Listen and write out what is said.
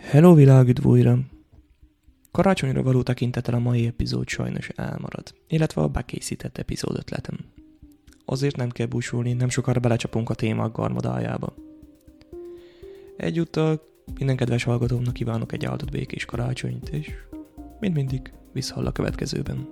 Hello világ, üdv újra! Karácsonyra való tekintettel a mai epizód sajnos elmarad, illetve a bekészített epizód ötletem. Azért nem kell búsulni, nem sokára belecsapunk a témák garmadájába. Egyúttal minden kedves hallgatómnak kívánok egy áldott békés karácsonyt, és mint mindig visszahall a következőben.